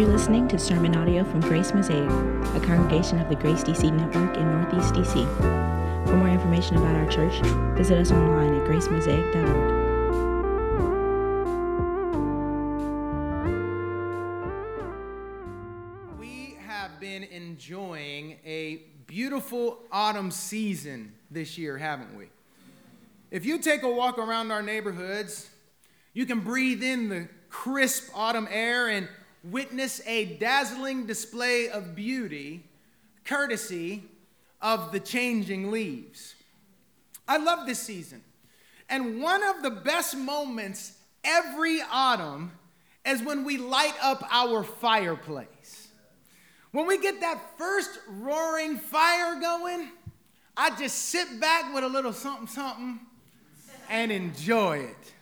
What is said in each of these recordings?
You're listening to sermon audio from Grace Mosaic, a congregation of the Grace DC Network in Northeast DC. For more information about our church, visit us online at gracemosaic.org. We have been enjoying a beautiful autumn season this year, haven't we? If you take a walk around our neighborhoods, you can breathe in the crisp autumn air and witness a dazzling display of beauty, courtesy of the changing leaves. I love this season. And one of the best moments every autumn is when we light up our fireplace. When we get that first roaring fire going, I just sit back with a little something, something and enjoy it.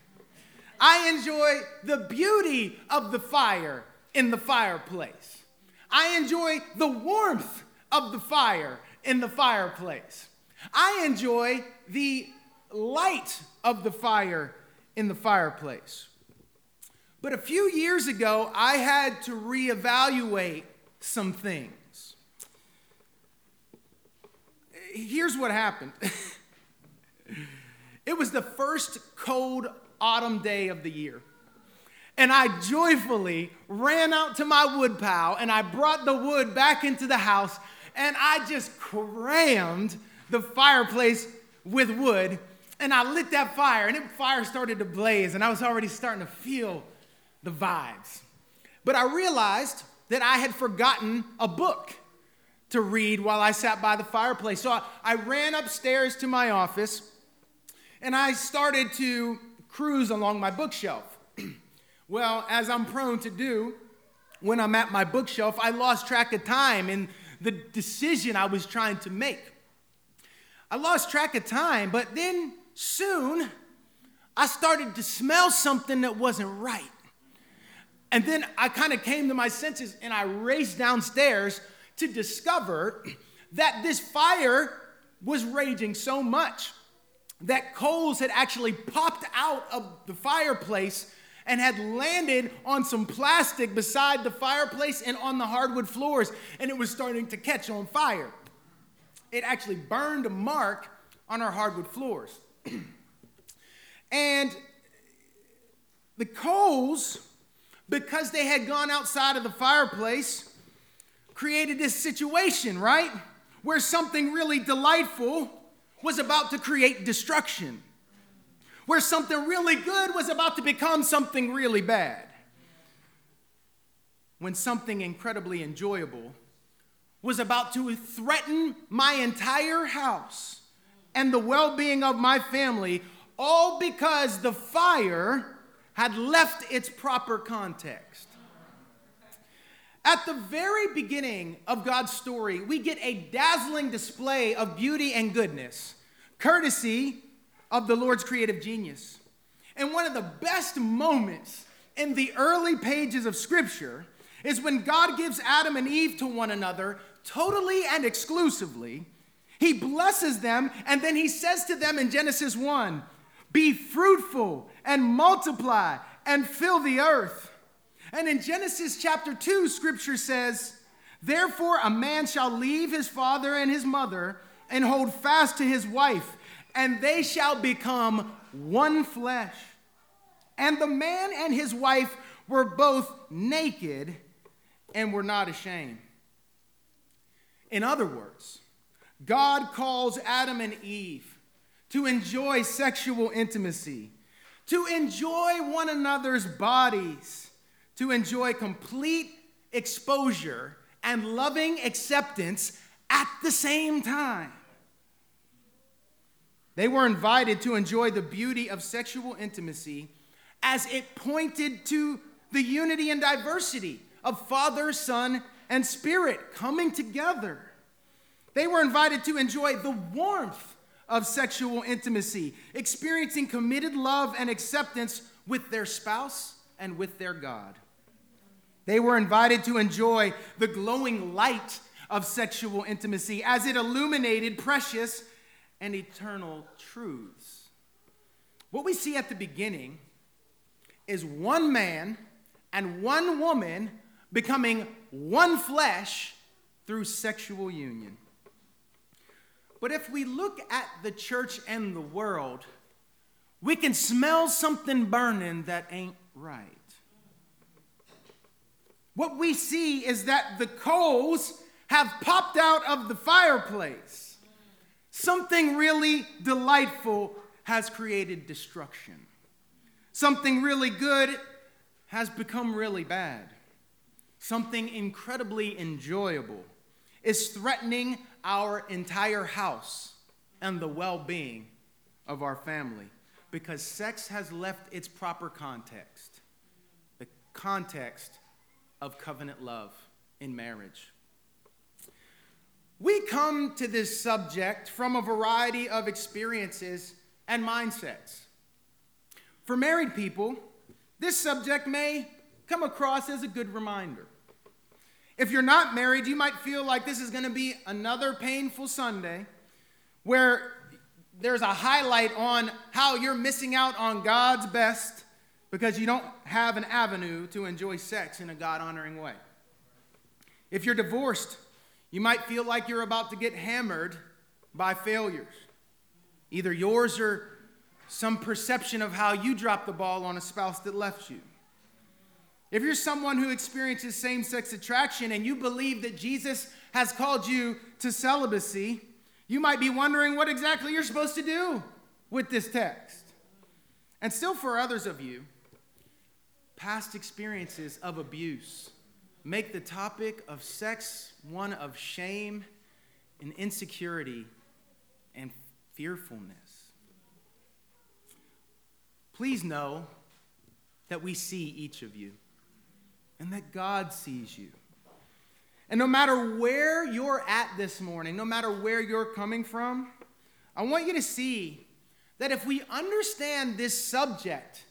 I enjoy the beauty of the fire in the fireplace. I enjoy the warmth of the fire in the fireplace. I enjoy the light of the fire in the fireplace. But a few years ago, I had to reevaluate some things. Here's what happened it was the first cold autumn day of the year. And I joyfully ran out to my wood pile and I brought the wood back into the house and I just crammed the fireplace with wood and I lit that fire and the fire started to blaze and I was already starting to feel the vibes. But I realized that I had forgotten a book to read while I sat by the fireplace. So I, I ran upstairs to my office and I started to cruise along my bookshelf. Well, as I'm prone to do, when I'm at my bookshelf, I lost track of time in the decision I was trying to make. I lost track of time, but then soon I started to smell something that wasn't right. And then I kind of came to my senses and I raced downstairs to discover that this fire was raging so much that coals had actually popped out of the fireplace and had landed on some plastic beside the fireplace and on the hardwood floors, and it was starting to catch on fire. It actually burned a mark on our hardwood floors. and the coals, because they had gone outside of the fireplace, created this situation, right? Where something really delightful was about to create destruction, where something really good was about to become something really bad, when something incredibly enjoyable was about to threaten my entire house and the well being of my family, all because the fire had left its proper context. At the very beginning of God's story, we get a dazzling display of beauty and goodness, courtesy of the Lord's creative genius. And one of the best moments in the early pages of Scripture is when God gives Adam and Eve to one another totally and exclusively. He blesses them, and then he says to them in Genesis 1 Be fruitful and multiply and fill the earth. And in Genesis chapter 2, scripture says, Therefore a man shall leave his father and his mother and hold fast to his wife, and they shall become one flesh. And the man and his wife were both naked and were not ashamed. In other words, God calls Adam and Eve to enjoy sexual intimacy, to enjoy one another's bodies to enjoy complete exposure and loving acceptance at the same time. They were invited to enjoy the beauty of sexual intimacy as it pointed to the unity and diversity of Father, Son, and Spirit coming together. They were invited to enjoy the warmth of sexual intimacy, experiencing committed love and acceptance with their spouse and with their God. They were invited to enjoy the glowing light of sexual intimacy as it illuminated precious and eternal truths. What we see at the beginning is one man and one woman becoming one flesh through sexual union. But if we look at the church and the world, we can smell something burning that ain't right. What we see is that the coals have popped out of the fireplace. Something really delightful has created destruction. Something really good has become really bad. Something incredibly enjoyable is threatening our entire house and the well being of our family because sex has left its proper context the context of covenant love in marriage. We come to this subject from a variety of experiences and mindsets. For married people, this subject may come across as a good reminder. If you're not married, you might feel like this is going to be another painful Sunday where there's a highlight on how you're missing out on God's best because you don't have an avenue to enjoy sex in a God honoring way. If you're divorced, you might feel like you're about to get hammered by failures, either yours or some perception of how you dropped the ball on a spouse that left you. If you're someone who experiences same sex attraction and you believe that Jesus has called you to celibacy, you might be wondering what exactly you're supposed to do with this text. And still, for others of you, past experiences of abuse make the topic of sex one of shame and insecurity and fearfulness. Please know that we see each of you and that God sees you. And no matter where you're at this morning, no matter where you're coming from, I want you to see that if we understand this subject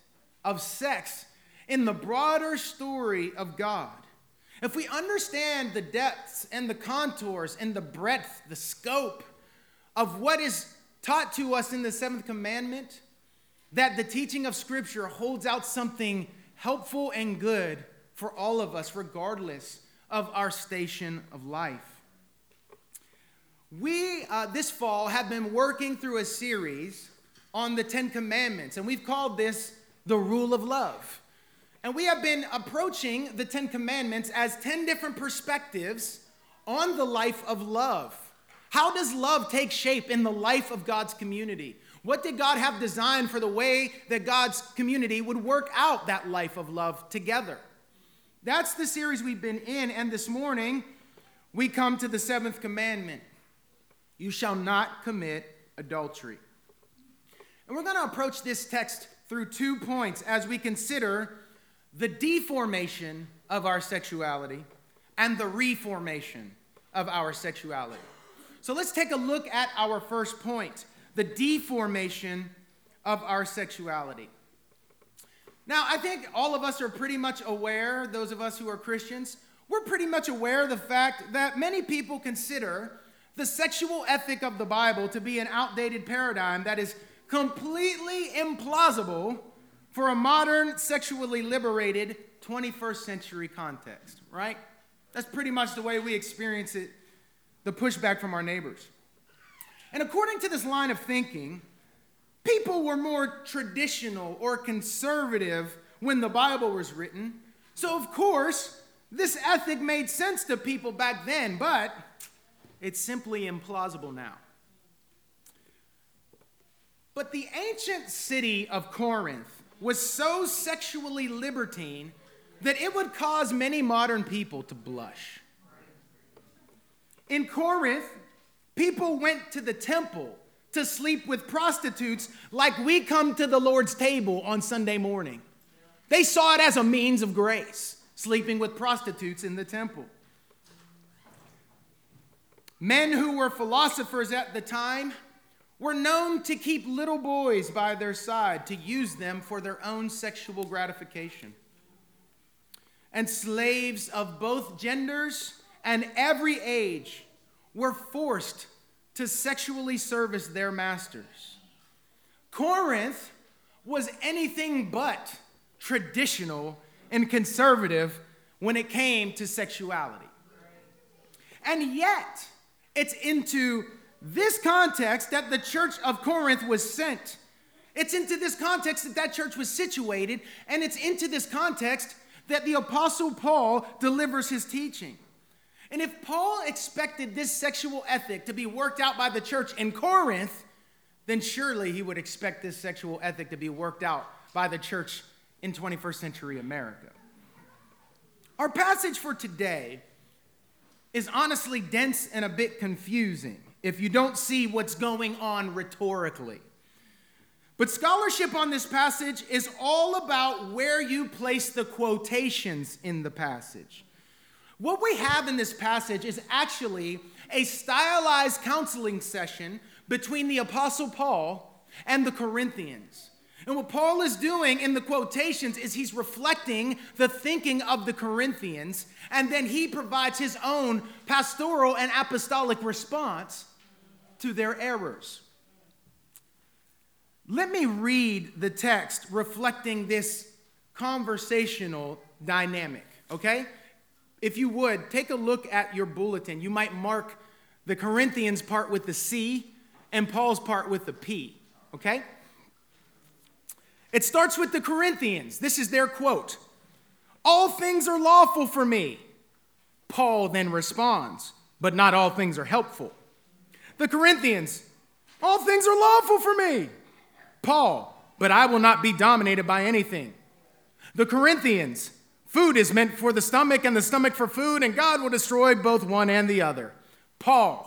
of sex in the broader story of God, if we understand the depths and the contours and the breadth, the scope of what is taught to us in the seventh commandment, that the teaching of Scripture holds out something helpful and good for all of us, regardless of our station of life. We, uh, this fall, have been working through a series on the Ten Commandments, and we've called this the rule of love. And we have been approaching the Ten Commandments as 10 different perspectives on the life of love. How does love take shape in the life of God's community? What did God have designed for the way that God's community would work out that life of love together? That's the series we've been in, and this morning we come to the seventh commandment You shall not commit adultery. And we're going to approach this text through two points as we consider the deformation of our sexuality and the reformation of our sexuality. So let's take a look at our first point the deformation of our sexuality. Now, I think all of us are pretty much aware, those of us who are Christians, we're pretty much aware of the fact that many people consider the sexual ethic of the Bible to be an outdated paradigm that is completely implausible for a modern, sexually liberated 21st century context, right? That's pretty much the way we experience it, the pushback from our neighbors. And according to this line of thinking, People were more traditional or conservative when the Bible was written. So, of course, this ethic made sense to people back then, but it's simply implausible now. But the ancient city of Corinth was so sexually libertine that it would cause many modern people to blush. In Corinth, people went to the temple to sleep with prostitutes like we come to the Lord's table on Sunday morning. They saw it as a means of grace, sleeping with prostitutes in the temple. Men who were philosophers at the time were known to keep little boys by their side to use them for their own sexual gratification. And slaves of both genders and every age were forced to sexually service their masters. Corinth was anything but traditional and conservative when it came to sexuality. And yet, it's into this context that the church of Corinth was sent. It's into this context that that church was situated, and it's into this context that the Apostle Paul delivers his teaching. And if Paul expected this sexual ethic to be worked out by the church in Corinth, then surely he would expect this sexual ethic to be worked out by the church in 21st century America. Our passage for today is honestly dense and a bit confusing if you don't see what's going on rhetorically. But scholarship on this passage is all about where you place the quotations in the passage. What we have in this passage is actually a stylized counseling session between the Apostle Paul and the Corinthians. And what Paul is doing in the quotations is he's reflecting the thinking of the Corinthians, and then he provides his own pastoral and apostolic response to their errors. Let me read the text reflecting this conversational dynamic, okay? If you would, take a look at your bulletin. You might mark the Corinthians part with the C and Paul's part with the P, okay? It starts with the Corinthians. This is their quote All things are lawful for me. Paul then responds, But not all things are helpful. The Corinthians, All things are lawful for me. Paul, But I will not be dominated by anything. The Corinthians, Food is meant for the stomach and the stomach for food, and God will destroy both one and the other. Paul,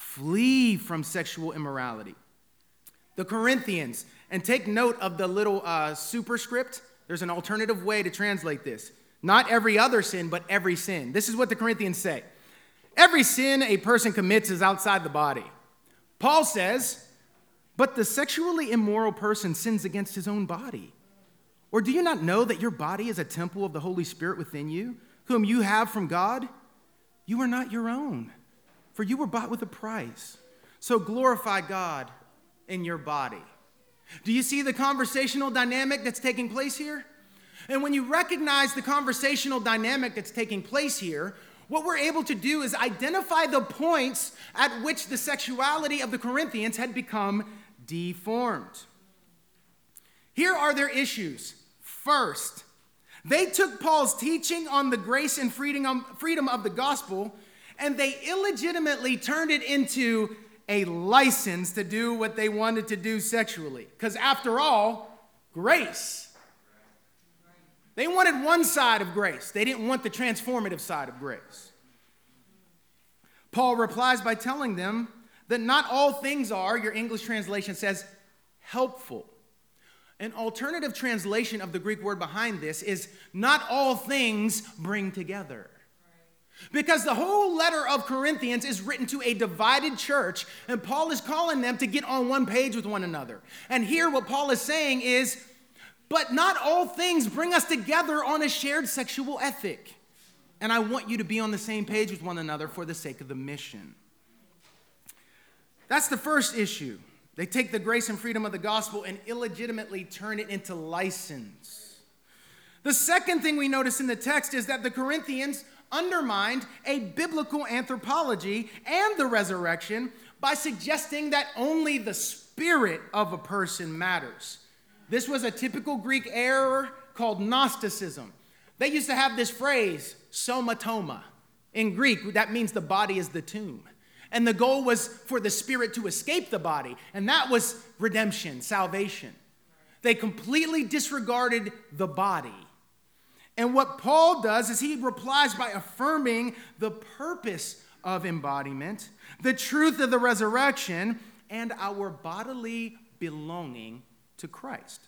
Flee from sexual immorality. The Corinthians, and take note of the little uh, superscript. There's an alternative way to translate this. Not every other sin, but every sin. This is what the Corinthians say Every sin a person commits is outside the body. Paul says, but the sexually immoral person sins against his own body. Or do you not know that your body is a temple of the Holy Spirit within you, whom you have from God? You are not your own, for you were bought with a price. So glorify God in your body. Do you see the conversational dynamic that's taking place here? And when you recognize the conversational dynamic that's taking place here, what we're able to do is identify the points at which the sexuality of the Corinthians had become deformed. Here are their issues first. They took Paul's teaching on the grace and freedom, of the gospel and they illegitimately turned it into a license to do what they wanted to do sexually. Because after all, grace. They wanted one side of grace, they didn't want the transformative side of grace. Paul replies by telling them that not all things are, your English translation says, helpful. An alternative translation of the Greek word behind this is not all things bring together. Because the whole letter of Corinthians is written to a divided church, and Paul is calling them to get on one page with one another. And here, what Paul is saying is, but not all things bring us together on a shared sexual ethic. And I want you to be on the same page with one another for the sake of the mission. That's the first issue. They take the grace and freedom of the gospel and illegitimately turn it into license. The second thing we notice in the text is that the Corinthians undermined a biblical anthropology and the resurrection by suggesting that only the spirit of a person matters. This was a typical Greek error called Gnosticism. They used to have this phrase, somatoma. In Greek, that means the body is the tomb. And the goal was for the spirit to escape the body, and that was redemption, salvation. They completely disregarded the body. And what Paul does is he replies by affirming the purpose of embodiment, the truth of the resurrection, and our bodily belonging to Christ.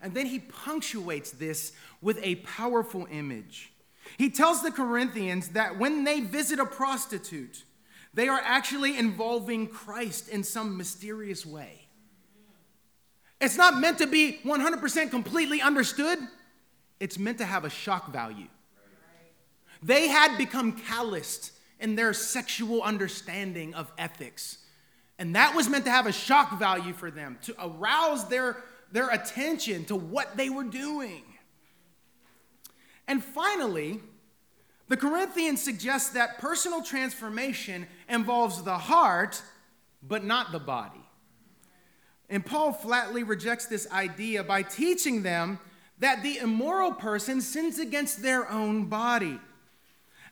And then he punctuates this with a powerful image. He tells the Corinthians that when they visit a prostitute, they are actually involving Christ in some mysterious way. It's not meant to be 100% completely understood, it's meant to have a shock value. They had become calloused in their sexual understanding of ethics. And that was meant to have a shock value for them, to arouse their, their attention to what they were doing. And finally, the Corinthians suggest that personal transformation involves the heart, but not the body. And Paul flatly rejects this idea by teaching them that the immoral person sins against their own body.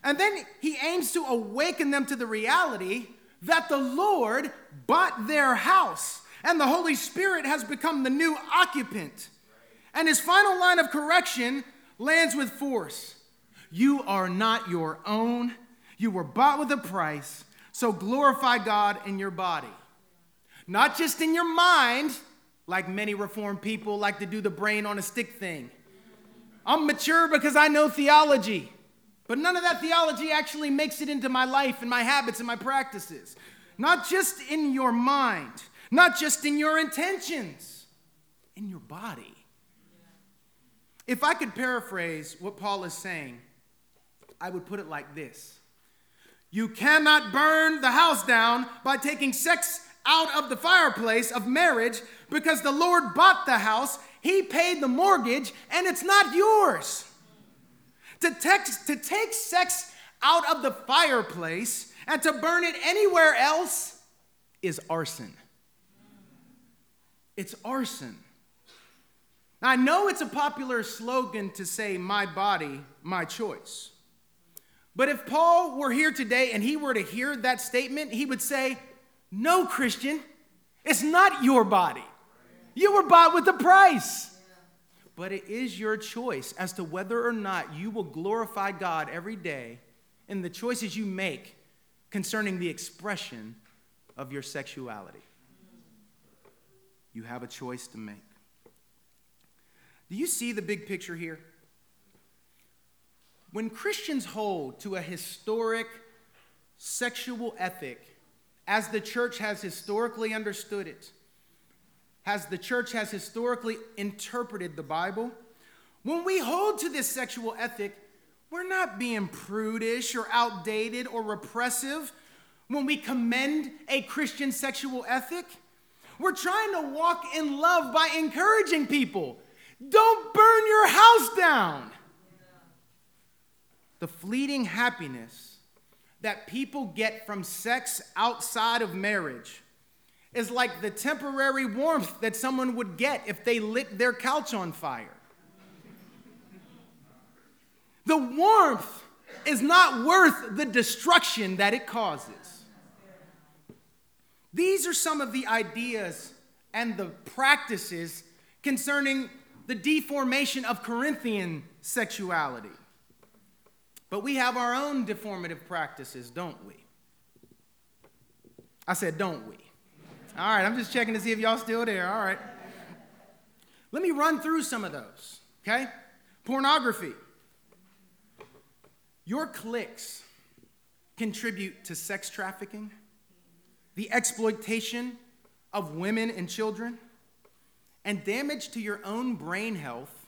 And then he aims to awaken them to the reality that the Lord bought their house and the Holy Spirit has become the new occupant. And his final line of correction lands with force You are not your own, you were bought with a price, so glorify God in your body. Not just in your mind, like many reformed people like to do the brain on a stick thing. I'm mature because I know theology. But none of that theology actually makes it into my life and my habits and my practices. Not just in your mind, not just in your intentions, in your body. If I could paraphrase what Paul is saying, I would put it like this You cannot burn the house down by taking sex out of the fireplace of marriage because the Lord bought the house, He paid the mortgage, and it's not yours. To, text, to take sex out of the fireplace and to burn it anywhere else is arson. It's arson. I know it's a popular slogan to say, my body, my choice. But if Paul were here today and he were to hear that statement, he would say, No, Christian, it's not your body. You were bought with a price but it is your choice as to whether or not you will glorify God every day in the choices you make concerning the expression of your sexuality. You have a choice to make. Do you see the big picture here? When Christians hold to a historic sexual ethic, as the church has historically understood it, as the church has historically interpreted the Bible. When we hold to this sexual ethic, we're not being prudish or outdated or repressive when we commend a Christian sexual ethic. We're trying to walk in love by encouraging people. Don't burn your house down. The fleeting happiness that people get from sex outside of marriage is like the temporary warmth that someone would get if they lit their couch on fire. The warmth is not worth the destruction that it causes. These are some of the ideas and the practices concerning the deformation of Corinthian sexuality. But we have our own deformative practices, don't we? I said, don't we? All right, I'm just checking to see if y'all still there. All right. Let me run through some of those, okay? Pornography. Your clicks contribute to sex trafficking, the exploitation of women and children, and damage to your own brain health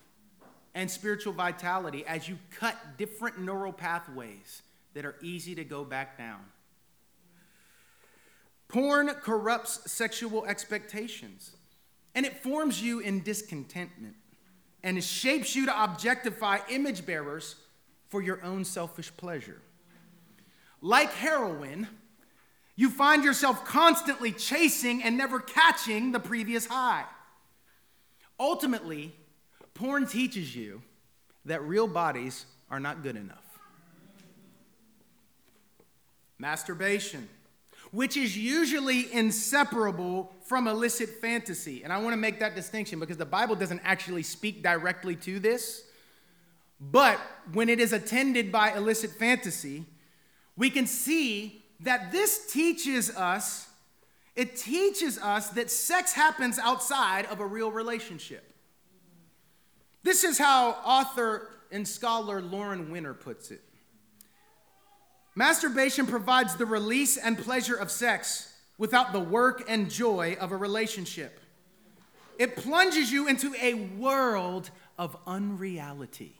and spiritual vitality as you cut different neural pathways that are easy to go back down. Porn corrupts sexual expectations, and it forms you in discontentment, and it shapes you to objectify image bearers for your own selfish pleasure. Like heroin, you find yourself constantly chasing and never catching the previous high. Ultimately, porn teaches you that real bodies are not good enough. Masturbation which is usually inseparable from illicit fantasy. And I want to make that distinction because the Bible doesn't actually speak directly to this. But when it is attended by illicit fantasy, we can see that this teaches us it teaches us that sex happens outside of a real relationship. This is how author and scholar Lauren Winner puts it. Masturbation provides the release and pleasure of sex without the work and joy of a relationship. It plunges you into a world of unreality.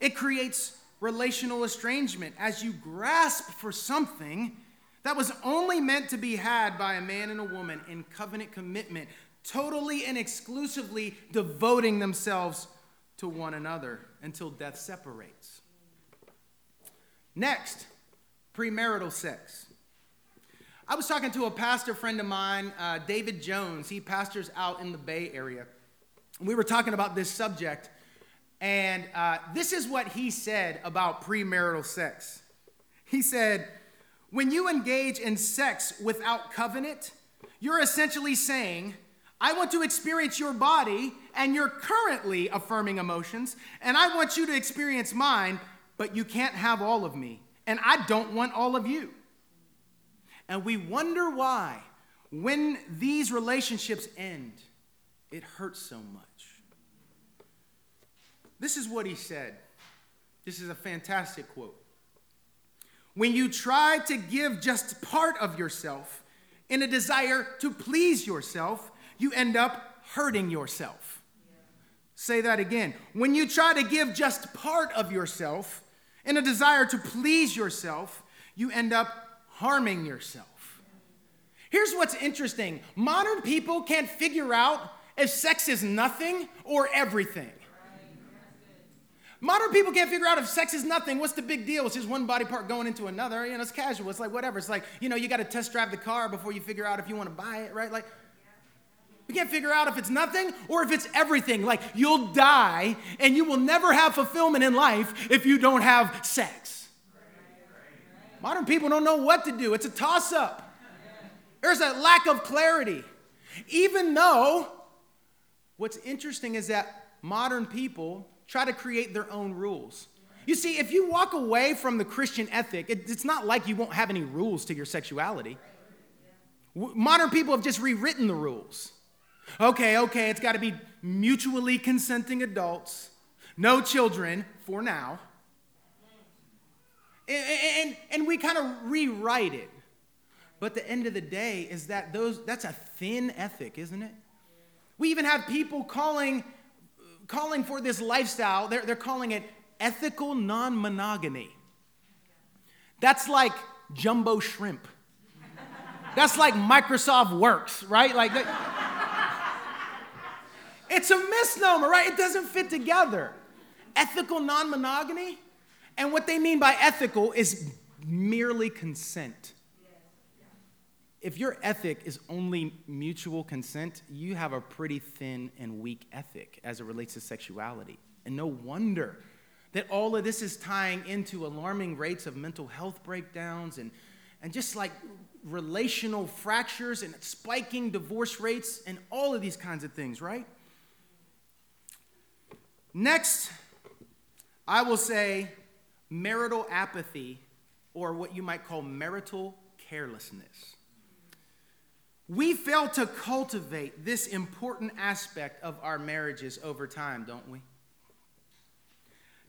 It creates relational estrangement as you grasp for something that was only meant to be had by a man and a woman in covenant commitment, totally and exclusively devoting themselves to one another until death separates. Next, premarital sex. I was talking to a pastor friend of mine, uh, David Jones. He pastors out in the Bay Area. We were talking about this subject, and uh, this is what he said about premarital sex. He said, When you engage in sex without covenant, you're essentially saying, I want to experience your body and your currently affirming emotions, and I want you to experience mine, but you can't have all of me, and I don't want all of you. And we wonder why, when these relationships end, it hurts so much. This is what he said. This is a fantastic quote. When you try to give just part of yourself in a desire to please yourself, you end up hurting yourself. Say that again. When you try to give just part of yourself in a desire to please yourself, you end up harming yourself. Here's what's interesting modern people can't figure out if sex is nothing or everything. Modern people can't figure out if sex is nothing. What's the big deal? It's just one body part going into another. You know, it's casual. It's like whatever. It's like, you know, you got to test drive the car before you figure out if you want to buy it, right? Like, we can't figure out if it's nothing or if it's everything. Like, you'll die and you will never have fulfillment in life if you don't have sex. Modern people don't know what to do. It's a toss up. There's a lack of clarity. Even though what's interesting is that modern people try to create their own rules. You see, if you walk away from the Christian ethic, it's not like you won't have any rules to your sexuality. Modern people have just rewritten the rules. Okay, okay, it's got to be mutually consenting adults, no children for now. And, and, and we kind of rewrite it. But the end of the day is that those that's a thin ethic, isn't it? We even have people calling calling for this lifestyle, they're, they're calling it ethical non-monogamy. That's like jumbo shrimp. That's like Microsoft Works, right? Like It's a misnomer, right? It doesn't fit together. Ethical non-monogamy? And what they mean by ethical is merely consent. If your ethic is only mutual consent, you have a pretty thin and weak ethic as it relates to sexuality. And no wonder that all of this is tying into alarming rates of mental health breakdowns and, and just like relational fractures and spiking divorce rates and all of these kinds of things, right? Next, I will say marital apathy, or what you might call marital carelessness. We fail to cultivate this important aspect of our marriages over time, don't we?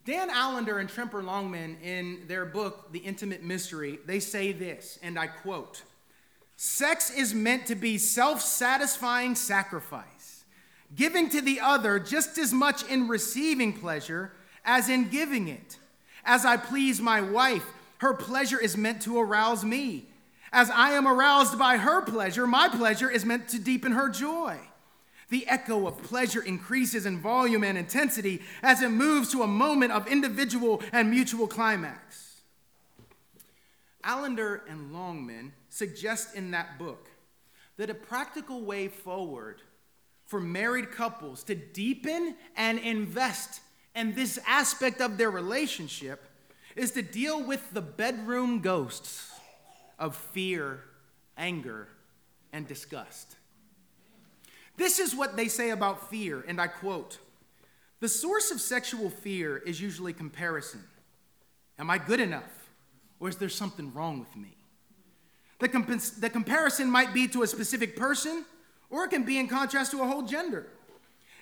Dan Allender and Tremper Longman, in their book, The Intimate Mystery, they say this, and I quote Sex is meant to be self satisfying sacrifice, giving to the other just as much in receiving pleasure as in giving it. As I please my wife, her pleasure is meant to arouse me. As I am aroused by her pleasure, my pleasure is meant to deepen her joy. The echo of pleasure increases in volume and intensity as it moves to a moment of individual and mutual climax. Allender and Longman suggest in that book that a practical way forward for married couples to deepen and invest and this aspect of their relationship is to deal with the bedroom ghosts of fear, anger, and disgust. This is what they say about fear, and I quote The source of sexual fear is usually comparison. Am I good enough? Or is there something wrong with me? The, comp- the comparison might be to a specific person, or it can be in contrast to a whole gender.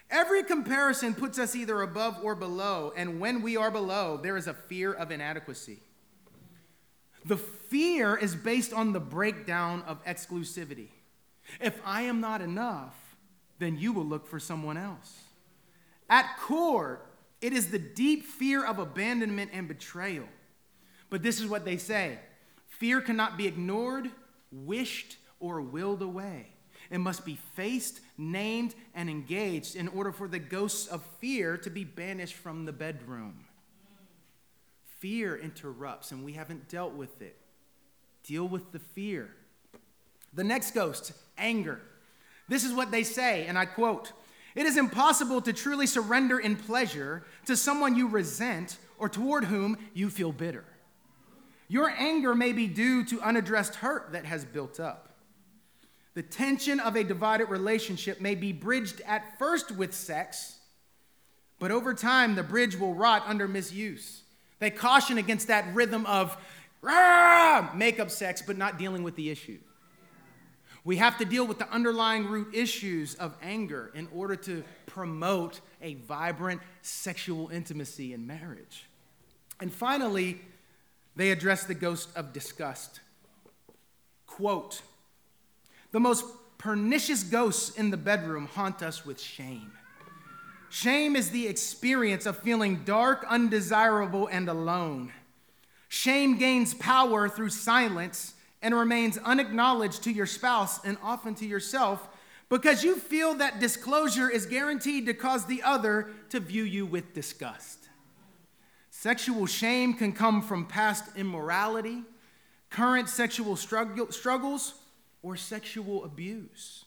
Every comparison puts us either above or below, and when we are below, there is a fear of inadequacy. The fear is based on the breakdown of exclusivity. If I am not enough, then you will look for someone else. At core, it is the deep fear of abandonment and betrayal. But this is what they say fear cannot be ignored, wished, or willed away. It must be faced, named, and engaged in order for the ghosts of fear to be banished from the bedroom. Fear interrupts, and we haven't dealt with it. Deal with the fear. The next ghost, anger. This is what they say, and I quote It is impossible to truly surrender in pleasure to someone you resent or toward whom you feel bitter. Your anger may be due to unaddressed hurt that has built up. The tension of a divided relationship may be bridged at first with sex, but over time the bridge will rot under misuse. They caution against that rhythm of makeup sex, but not dealing with the issue. We have to deal with the underlying root issues of anger in order to promote a vibrant sexual intimacy in marriage. And finally, they address the ghost of disgust. Quote The most pernicious ghosts in the bedroom haunt us with shame. Shame is the experience of feeling dark, undesirable, and alone. Shame gains power through silence and remains unacknowledged to your spouse and often to yourself because you feel that disclosure is guaranteed to cause the other to view you with disgust. Sexual shame can come from past immorality, current sexual struggle, struggles, or sexual abuse.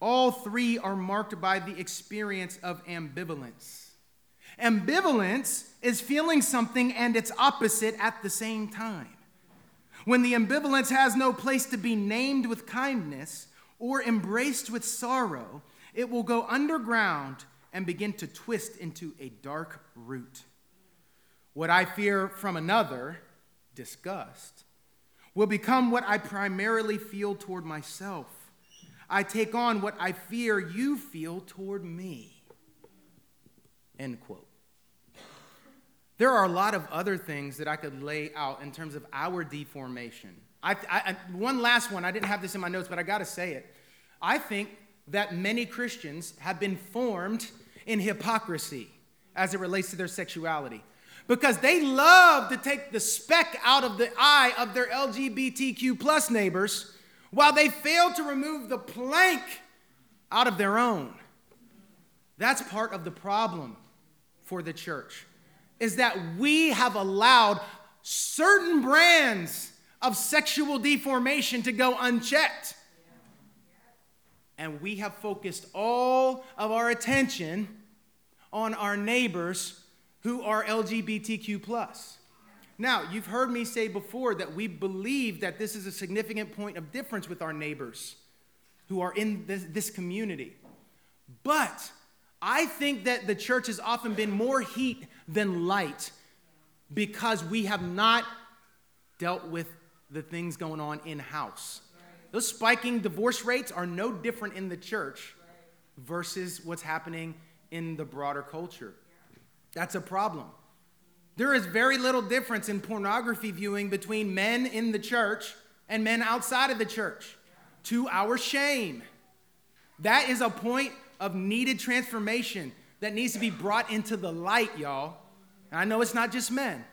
All three are marked by the experience of ambivalence. Ambivalence is feeling something and its opposite at the same time. When the ambivalence has no place to be named with kindness or embraced with sorrow, it will go underground and begin to twist into a dark root. What I fear from another, disgust, will become what I primarily feel toward myself. I take on what I fear you feel toward me. End quote. There are a lot of other things that I could lay out in terms of our deformation. I, I, one last one, I didn't have this in my notes, but I got to say it. I think that many Christians have been formed in hypocrisy as it relates to their sexuality because they love to take the speck out of the eye of their LGBTQ plus neighbors while they fail to remove the plank out of their own. That's part of the problem for the church is that we have allowed certain brands of sexual deformation to go unchecked. And we have focused all of our attention on our neighbors who are LGBTQ. Now, you've heard me say before that we believe that this is a significant point of difference with our neighbors who are in this, this community. But I think that the church has often been more heat than light because we have not dealt with the things going on in house. Those spiking divorce rates are no different in the church versus what's happening in the broader culture. That's a problem. There is very little difference in pornography viewing between men in the church and men outside of the church, to our shame. That is a point of needed transformation that needs to be brought into the light, y'all. And I know it's not just men,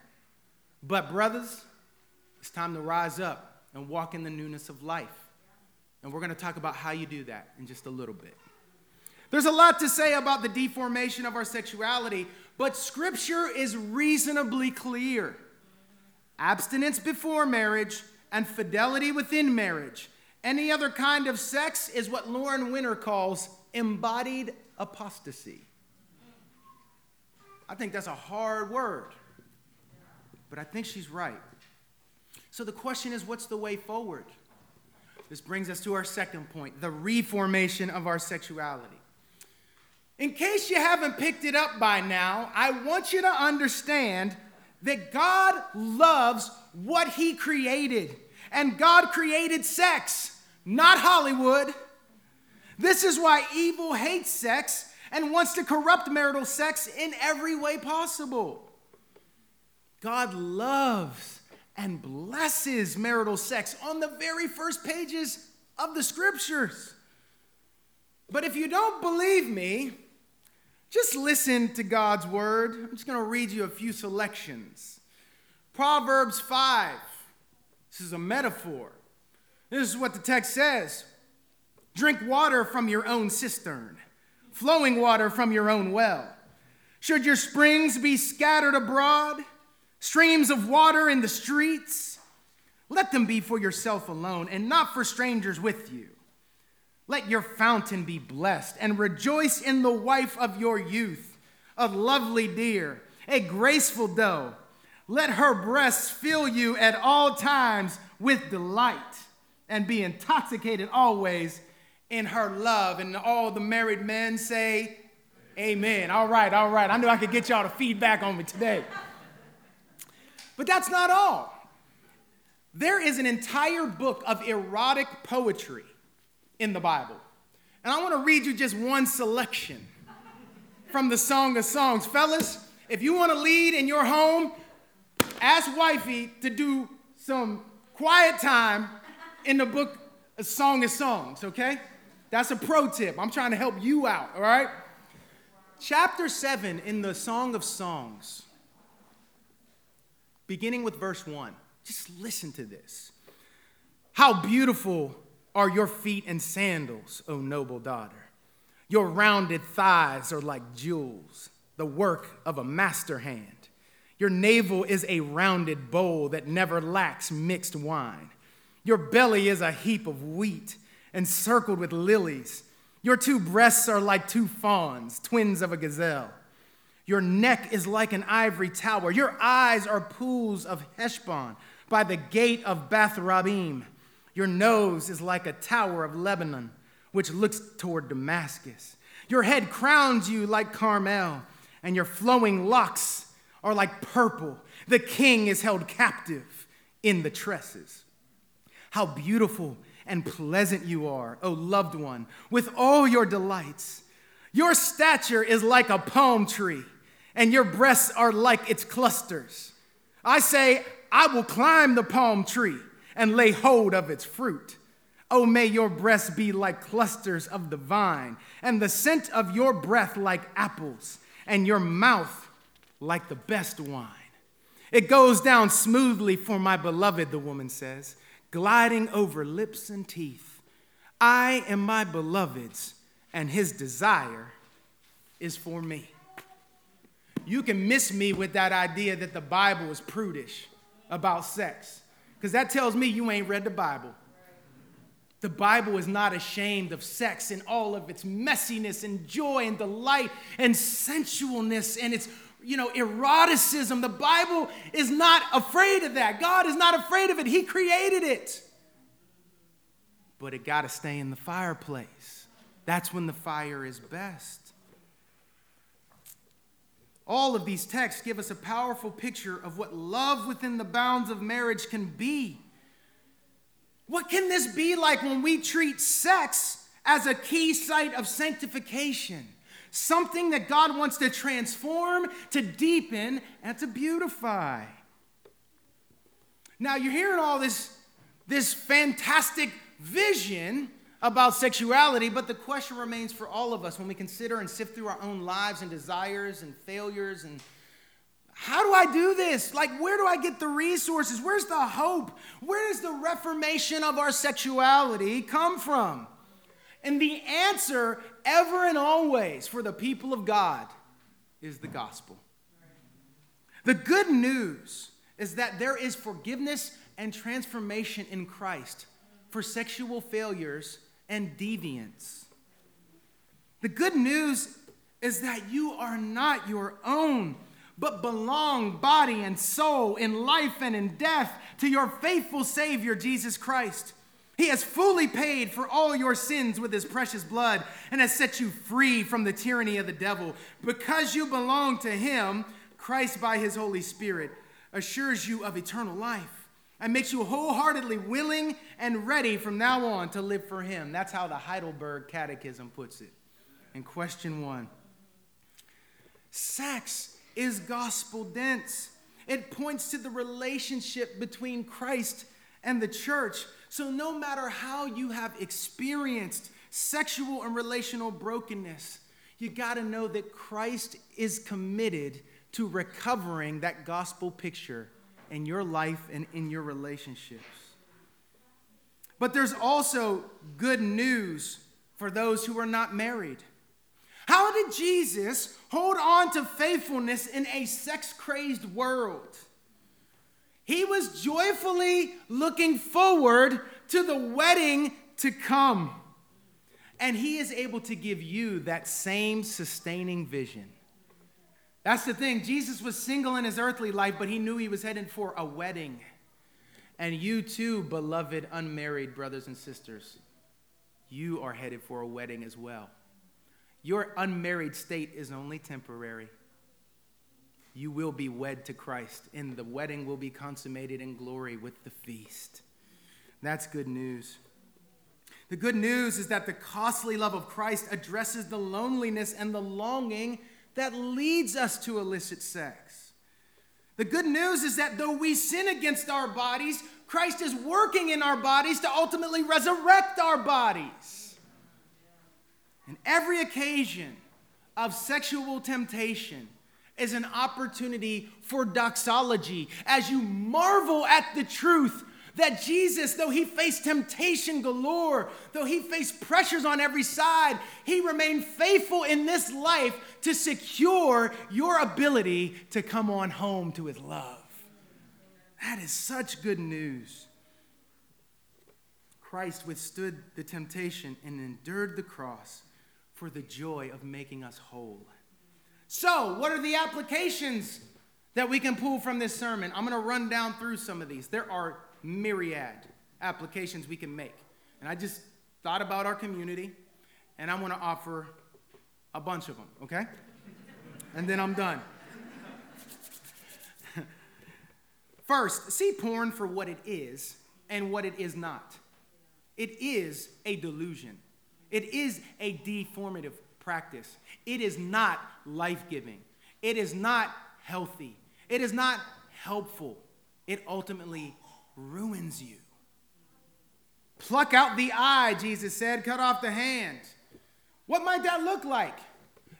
but brothers, it's time to rise up and walk in the newness of life. And we're going to talk about how you do that in just a little bit. There's a lot to say about the deformation of our sexuality, but scripture is reasonably clear. Abstinence before marriage and fidelity within marriage. Any other kind of sex is what Lauren Winner calls embodied apostasy. I think that's a hard word, but I think she's right. So the question is what's the way forward? This brings us to our second point the reformation of our sexuality. In case you haven't picked it up by now, I want you to understand that God loves what He created. And God created sex, not Hollywood. This is why evil hates sex and wants to corrupt marital sex in every way possible. God loves and blesses marital sex on the very first pages of the scriptures. But if you don't believe me, just listen to God's word. I'm just going to read you a few selections. Proverbs 5. This is a metaphor. This is what the text says Drink water from your own cistern, flowing water from your own well. Should your springs be scattered abroad, streams of water in the streets, let them be for yourself alone and not for strangers with you. Let your fountain be blessed and rejoice in the wife of your youth, a lovely deer, a graceful doe. Let her breasts fill you at all times with delight and be intoxicated always in her love. And all the married men say, Amen. All right, all right. I knew I could get y'all to feedback on me today. But that's not all. There is an entire book of erotic poetry in the Bible. And I want to read you just one selection from the Song of Songs. Fellas, if you want to lead in your home, ask wifey to do some quiet time in the book A Song of Songs, okay? That's a pro tip. I'm trying to help you out, all right? Chapter 7 in the Song of Songs, beginning with verse 1. Just listen to this. How beautiful are your feet and sandals, O noble daughter. Your rounded thighs are like jewels, the work of a master hand. Your navel is a rounded bowl that never lacks mixed wine. Your belly is a heap of wheat encircled with lilies. Your two breasts are like two fawns, twins of a gazelle. Your neck is like an ivory tower. Your eyes are pools of Heshbon by the gate of Bath Rabbim. Your nose is like a tower of Lebanon, which looks toward Damascus. Your head crowns you like Carmel, and your flowing locks are like purple. The king is held captive in the tresses. How beautiful and pleasant you are, O loved one, with all your delights. Your stature is like a palm tree, and your breasts are like its clusters. I say, I will climb the palm tree and lay hold of its fruit. Oh, may your breasts be like clusters of the vine, and the scent of your breath like apples, and your mouth like the best wine. It goes down smoothly for my beloved, the woman says, gliding over lips and teeth. I am my beloved's, and his desire is for me. You can miss me with that idea that the Bible is prudish about sex, because that tells me you ain't read the Bible. The Bible is not ashamed of sex and all of its messiness and joy and delight and sensualness and its you know eroticism. The Bible is not afraid of that. God is not afraid of it. He created it. But it got to stay in the fireplace. That's when the fire is best. All of these texts give us a powerful picture of what love within the bounds of marriage can be. What can this be like when we treat sex as a key site of sanctification? Something that God wants to transform, to deepen, and to beautify. Now, you're hearing all this, this fantastic vision about sexuality, but the question remains for all of us when we consider and sift through our own lives and desires and failures and how do I do this? Like, where do I get the resources? Where's the hope? Where does the reformation of our sexuality come from? And the answer, ever and always, for the people of God is the gospel. The good news is that there is forgiveness and transformation in Christ for sexual failures and deviance. The good news is that you are not your own but belong body and soul in life and in death to your faithful Savior, Jesus Christ. He has fully paid for all your sins with his precious blood and has set you free from the tyranny of the devil. Because you belong to him, Christ, by his Holy Spirit, assures you of eternal life and makes you wholeheartedly willing and ready from now on to live for him. That's how the Heidelberg Catechism puts it. In question one Sex is gospel dense. It points to the relationship between Christ and the church. So, no matter how you have experienced sexual and relational brokenness, you got to know that Christ is committed to recovering that gospel picture in your life and in your relationships. But there's also good news for those who are not married. How did Jesus hold on to faithfulness in a sex crazed world? He was joyfully looking forward to the wedding to come. And he is able to give you that same sustaining vision. That's the thing. Jesus was single in his earthly life, but he knew he was heading for a wedding. And you too, beloved unmarried brothers and sisters, you are headed for a wedding as well. Your unmarried state is only temporary. You will be wed to Christ, and the wedding will be consummated in glory with the feast. That's good news. The good news is that the costly love of Christ addresses the loneliness and the longing that leads us to illicit sex. The good news is that though we sin against our bodies, Christ is working in our bodies to ultimately resurrect our bodies. And every occasion of sexual temptation is an opportunity for doxology as you marvel at the truth that Jesus, though he faced temptation galore, though he faced pressures on every side, he remained faithful in this life to secure your ability to come on home to his love. That is such good news. Christ withstood the temptation and endured the cross for the joy of making us whole. So, what are the applications that we can pull from this sermon? I'm going to run down through some of these. There are myriad applications we can make. And I just thought about our community, and I'm going to offer a bunch of them, okay? And then I'm done. First, see porn for what it is and what it is not. It is a delusion, it is a deformative practice. It is not life giving, it is not healthy, it is not helpful. It ultimately ruins you. Pluck out the eye, Jesus said, cut off the hand. What might that look like?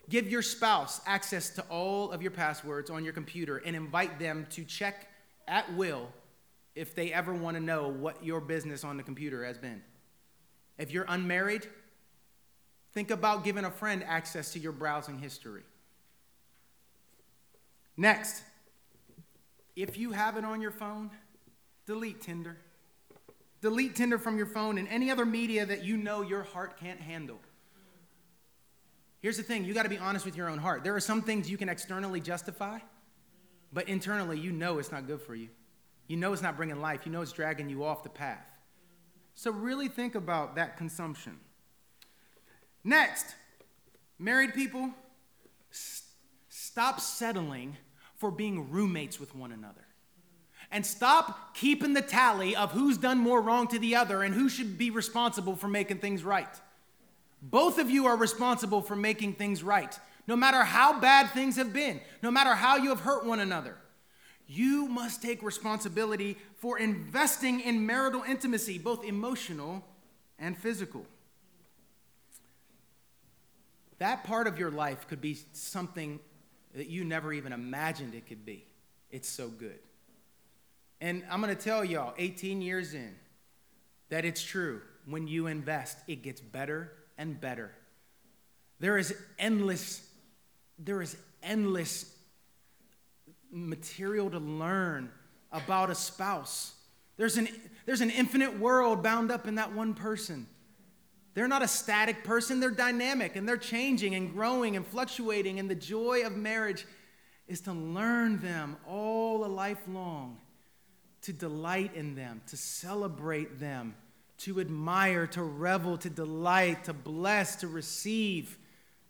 Give your spouse access to all of your passwords on your computer and invite them to check at will if they ever want to know what your business on the computer has been. If you're unmarried, think about giving a friend access to your browsing history. Next, if you have it on your phone, delete Tinder. Delete Tinder from your phone and any other media that you know your heart can't handle. Here's the thing you got to be honest with your own heart. There are some things you can externally justify, but internally you know it's not good for you. You know it's not bringing life. You know it's dragging you off the path. So really think about that consumption. Next, married people, st- stop settling for being roommates with one another and stop keeping the tally of who's done more wrong to the other and who should be responsible for making things right. Both of you are responsible for making things right, no matter how bad things have been, no matter how you have hurt one another. You must take responsibility for investing in marital intimacy, both emotional and physical. That part of your life could be something that you never even imagined it could be. It's so good. And I'm going to tell y'all, 18 years in, that it's true. When you invest, it gets better and better. There is endless, there is endless material to learn about a spouse. There's an, there's an infinite world bound up in that one person. They're not a static person, they're dynamic and they're changing and growing and fluctuating. And the joy of marriage is to learn them all a life long to delight in them, to celebrate them, to admire, to revel, to delight, to bless, to receive,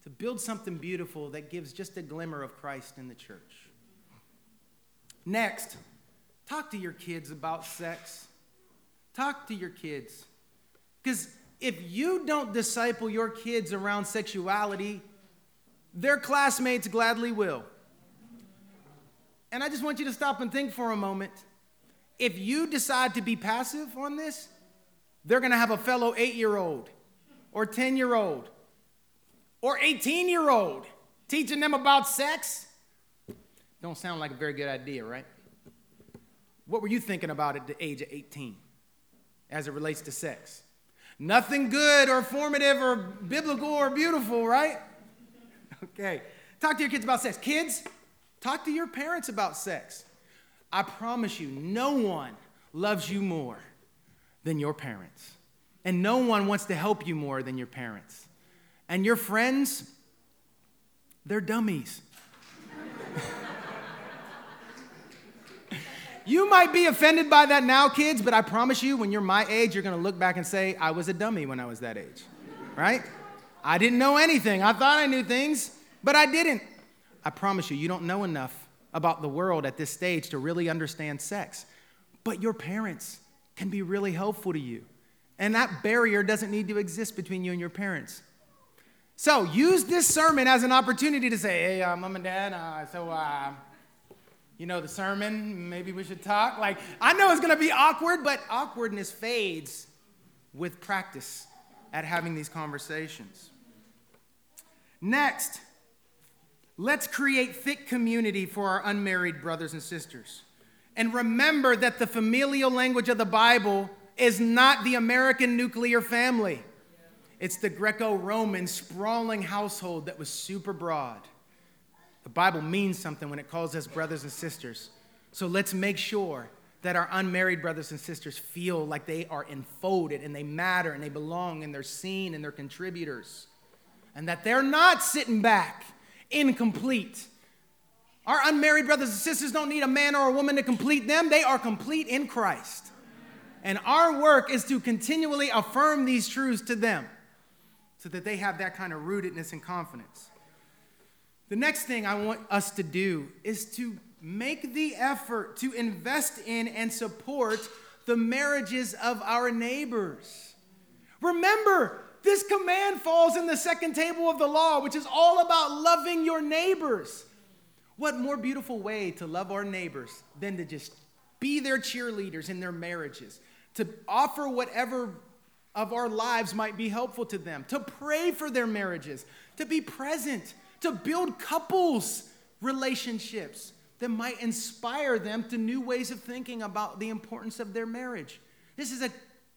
to build something beautiful that gives just a glimmer of Christ in the church. Next, talk to your kids about sex. Talk to your kids. Because if you don't disciple your kids around sexuality, their classmates gladly will. And I just want you to stop and think for a moment. If you decide to be passive on this, they're going to have a fellow eight year old or 10 year old or 18 year old teaching them about sex. Don't sound like a very good idea, right? What were you thinking about at the age of 18 as it relates to sex? Nothing good or formative or biblical or beautiful, right? Okay. Talk to your kids about sex. Kids, talk to your parents about sex. I promise you, no one loves you more than your parents. And no one wants to help you more than your parents. And your friends, they're dummies. you might be offended by that now, kids, but I promise you, when you're my age, you're gonna look back and say, I was a dummy when I was that age, right? I didn't know anything. I thought I knew things, but I didn't. I promise you, you don't know enough about the world at this stage to really understand sex. But your parents can be really helpful to you. And that barrier doesn't need to exist between you and your parents. So use this sermon as an opportunity to say, hey, uh, mom and dad, uh, so, uh, you know, the sermon, maybe we should talk. Like, I know it's gonna be awkward, but awkwardness fades with practice at having these conversations. Next, let's create thick community for our unmarried brothers and sisters. And remember that the familial language of the Bible is not the American nuclear family. It's the Greco Roman sprawling household that was super broad. The Bible means something when it calls us brothers and sisters. So let's make sure that our unmarried brothers and sisters feel like they are enfolded and they matter and they belong and they're seen and they're contributors and that they're not sitting back incomplete. Our unmarried brothers and sisters don't need a man or a woman to complete them, they are complete in Christ. And our work is to continually affirm these truths to them so that they have that kind of rootedness and confidence. The next thing I want us to do is to make the effort to invest in and support the marriages of our neighbors. Remember, this command falls in the second table of the law, which is all about loving your neighbors. What more beautiful way to love our neighbors than to just be their cheerleaders in their marriages, to offer whatever of our lives might be helpful to them, to pray for their marriages, to be present, to build couples relationships that might inspire them to new ways of thinking about the importance of their marriage. This is a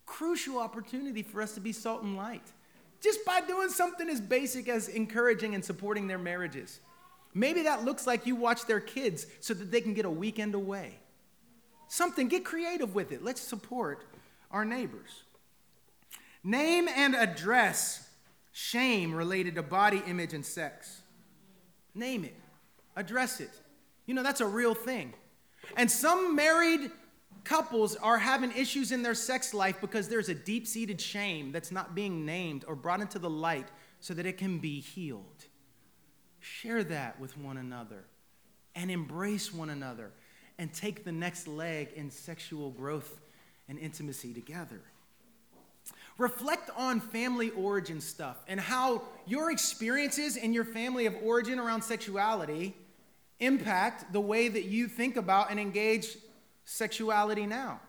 crucial opportunity for us to be salt and light just by doing something as basic as encouraging and supporting their marriages. Maybe that looks like you watch their kids so that they can get a weekend away. Something, get creative with it. Let's support our neighbors. Name and address shame related to body image and sex. Name it, address it. You know, that's a real thing. And some married couples are having issues in their sex life because there's a deep seated shame that's not being named or brought into the light so that it can be healed. Share that with one another and embrace one another and take the next leg in sexual growth and intimacy together. Reflect on family origin stuff and how your experiences in your family of origin around sexuality impact the way that you think about and engage sexuality now.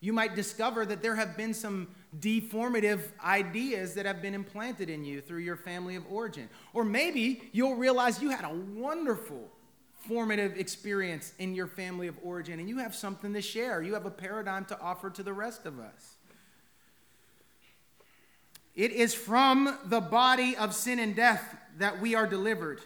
You might discover that there have been some deformative ideas that have been implanted in you through your family of origin. Or maybe you'll realize you had a wonderful formative experience in your family of origin and you have something to share. You have a paradigm to offer to the rest of us. It is from the body of sin and death that we are delivered.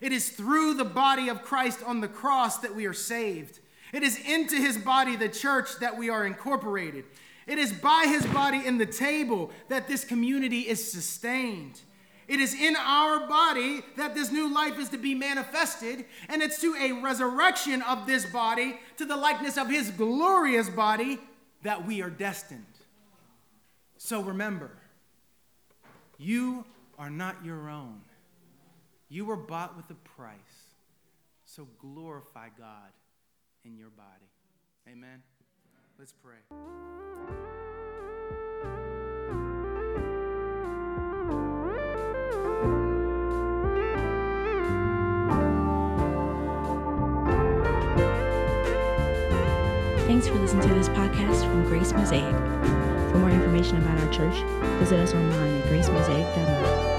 It is through the body of Christ on the cross that we are saved. It is into his body, the church, that we are incorporated. It is by his body in the table that this community is sustained. It is in our body that this new life is to be manifested, and it's to a resurrection of this body to the likeness of his glorious body that we are destined. So remember, you are not your own. You were bought with a price. So glorify God in your body. Amen. Let's pray. Thanks for listening to this podcast from Grace Mosaic. For more information about our church, visit us online at gracemosaic.org.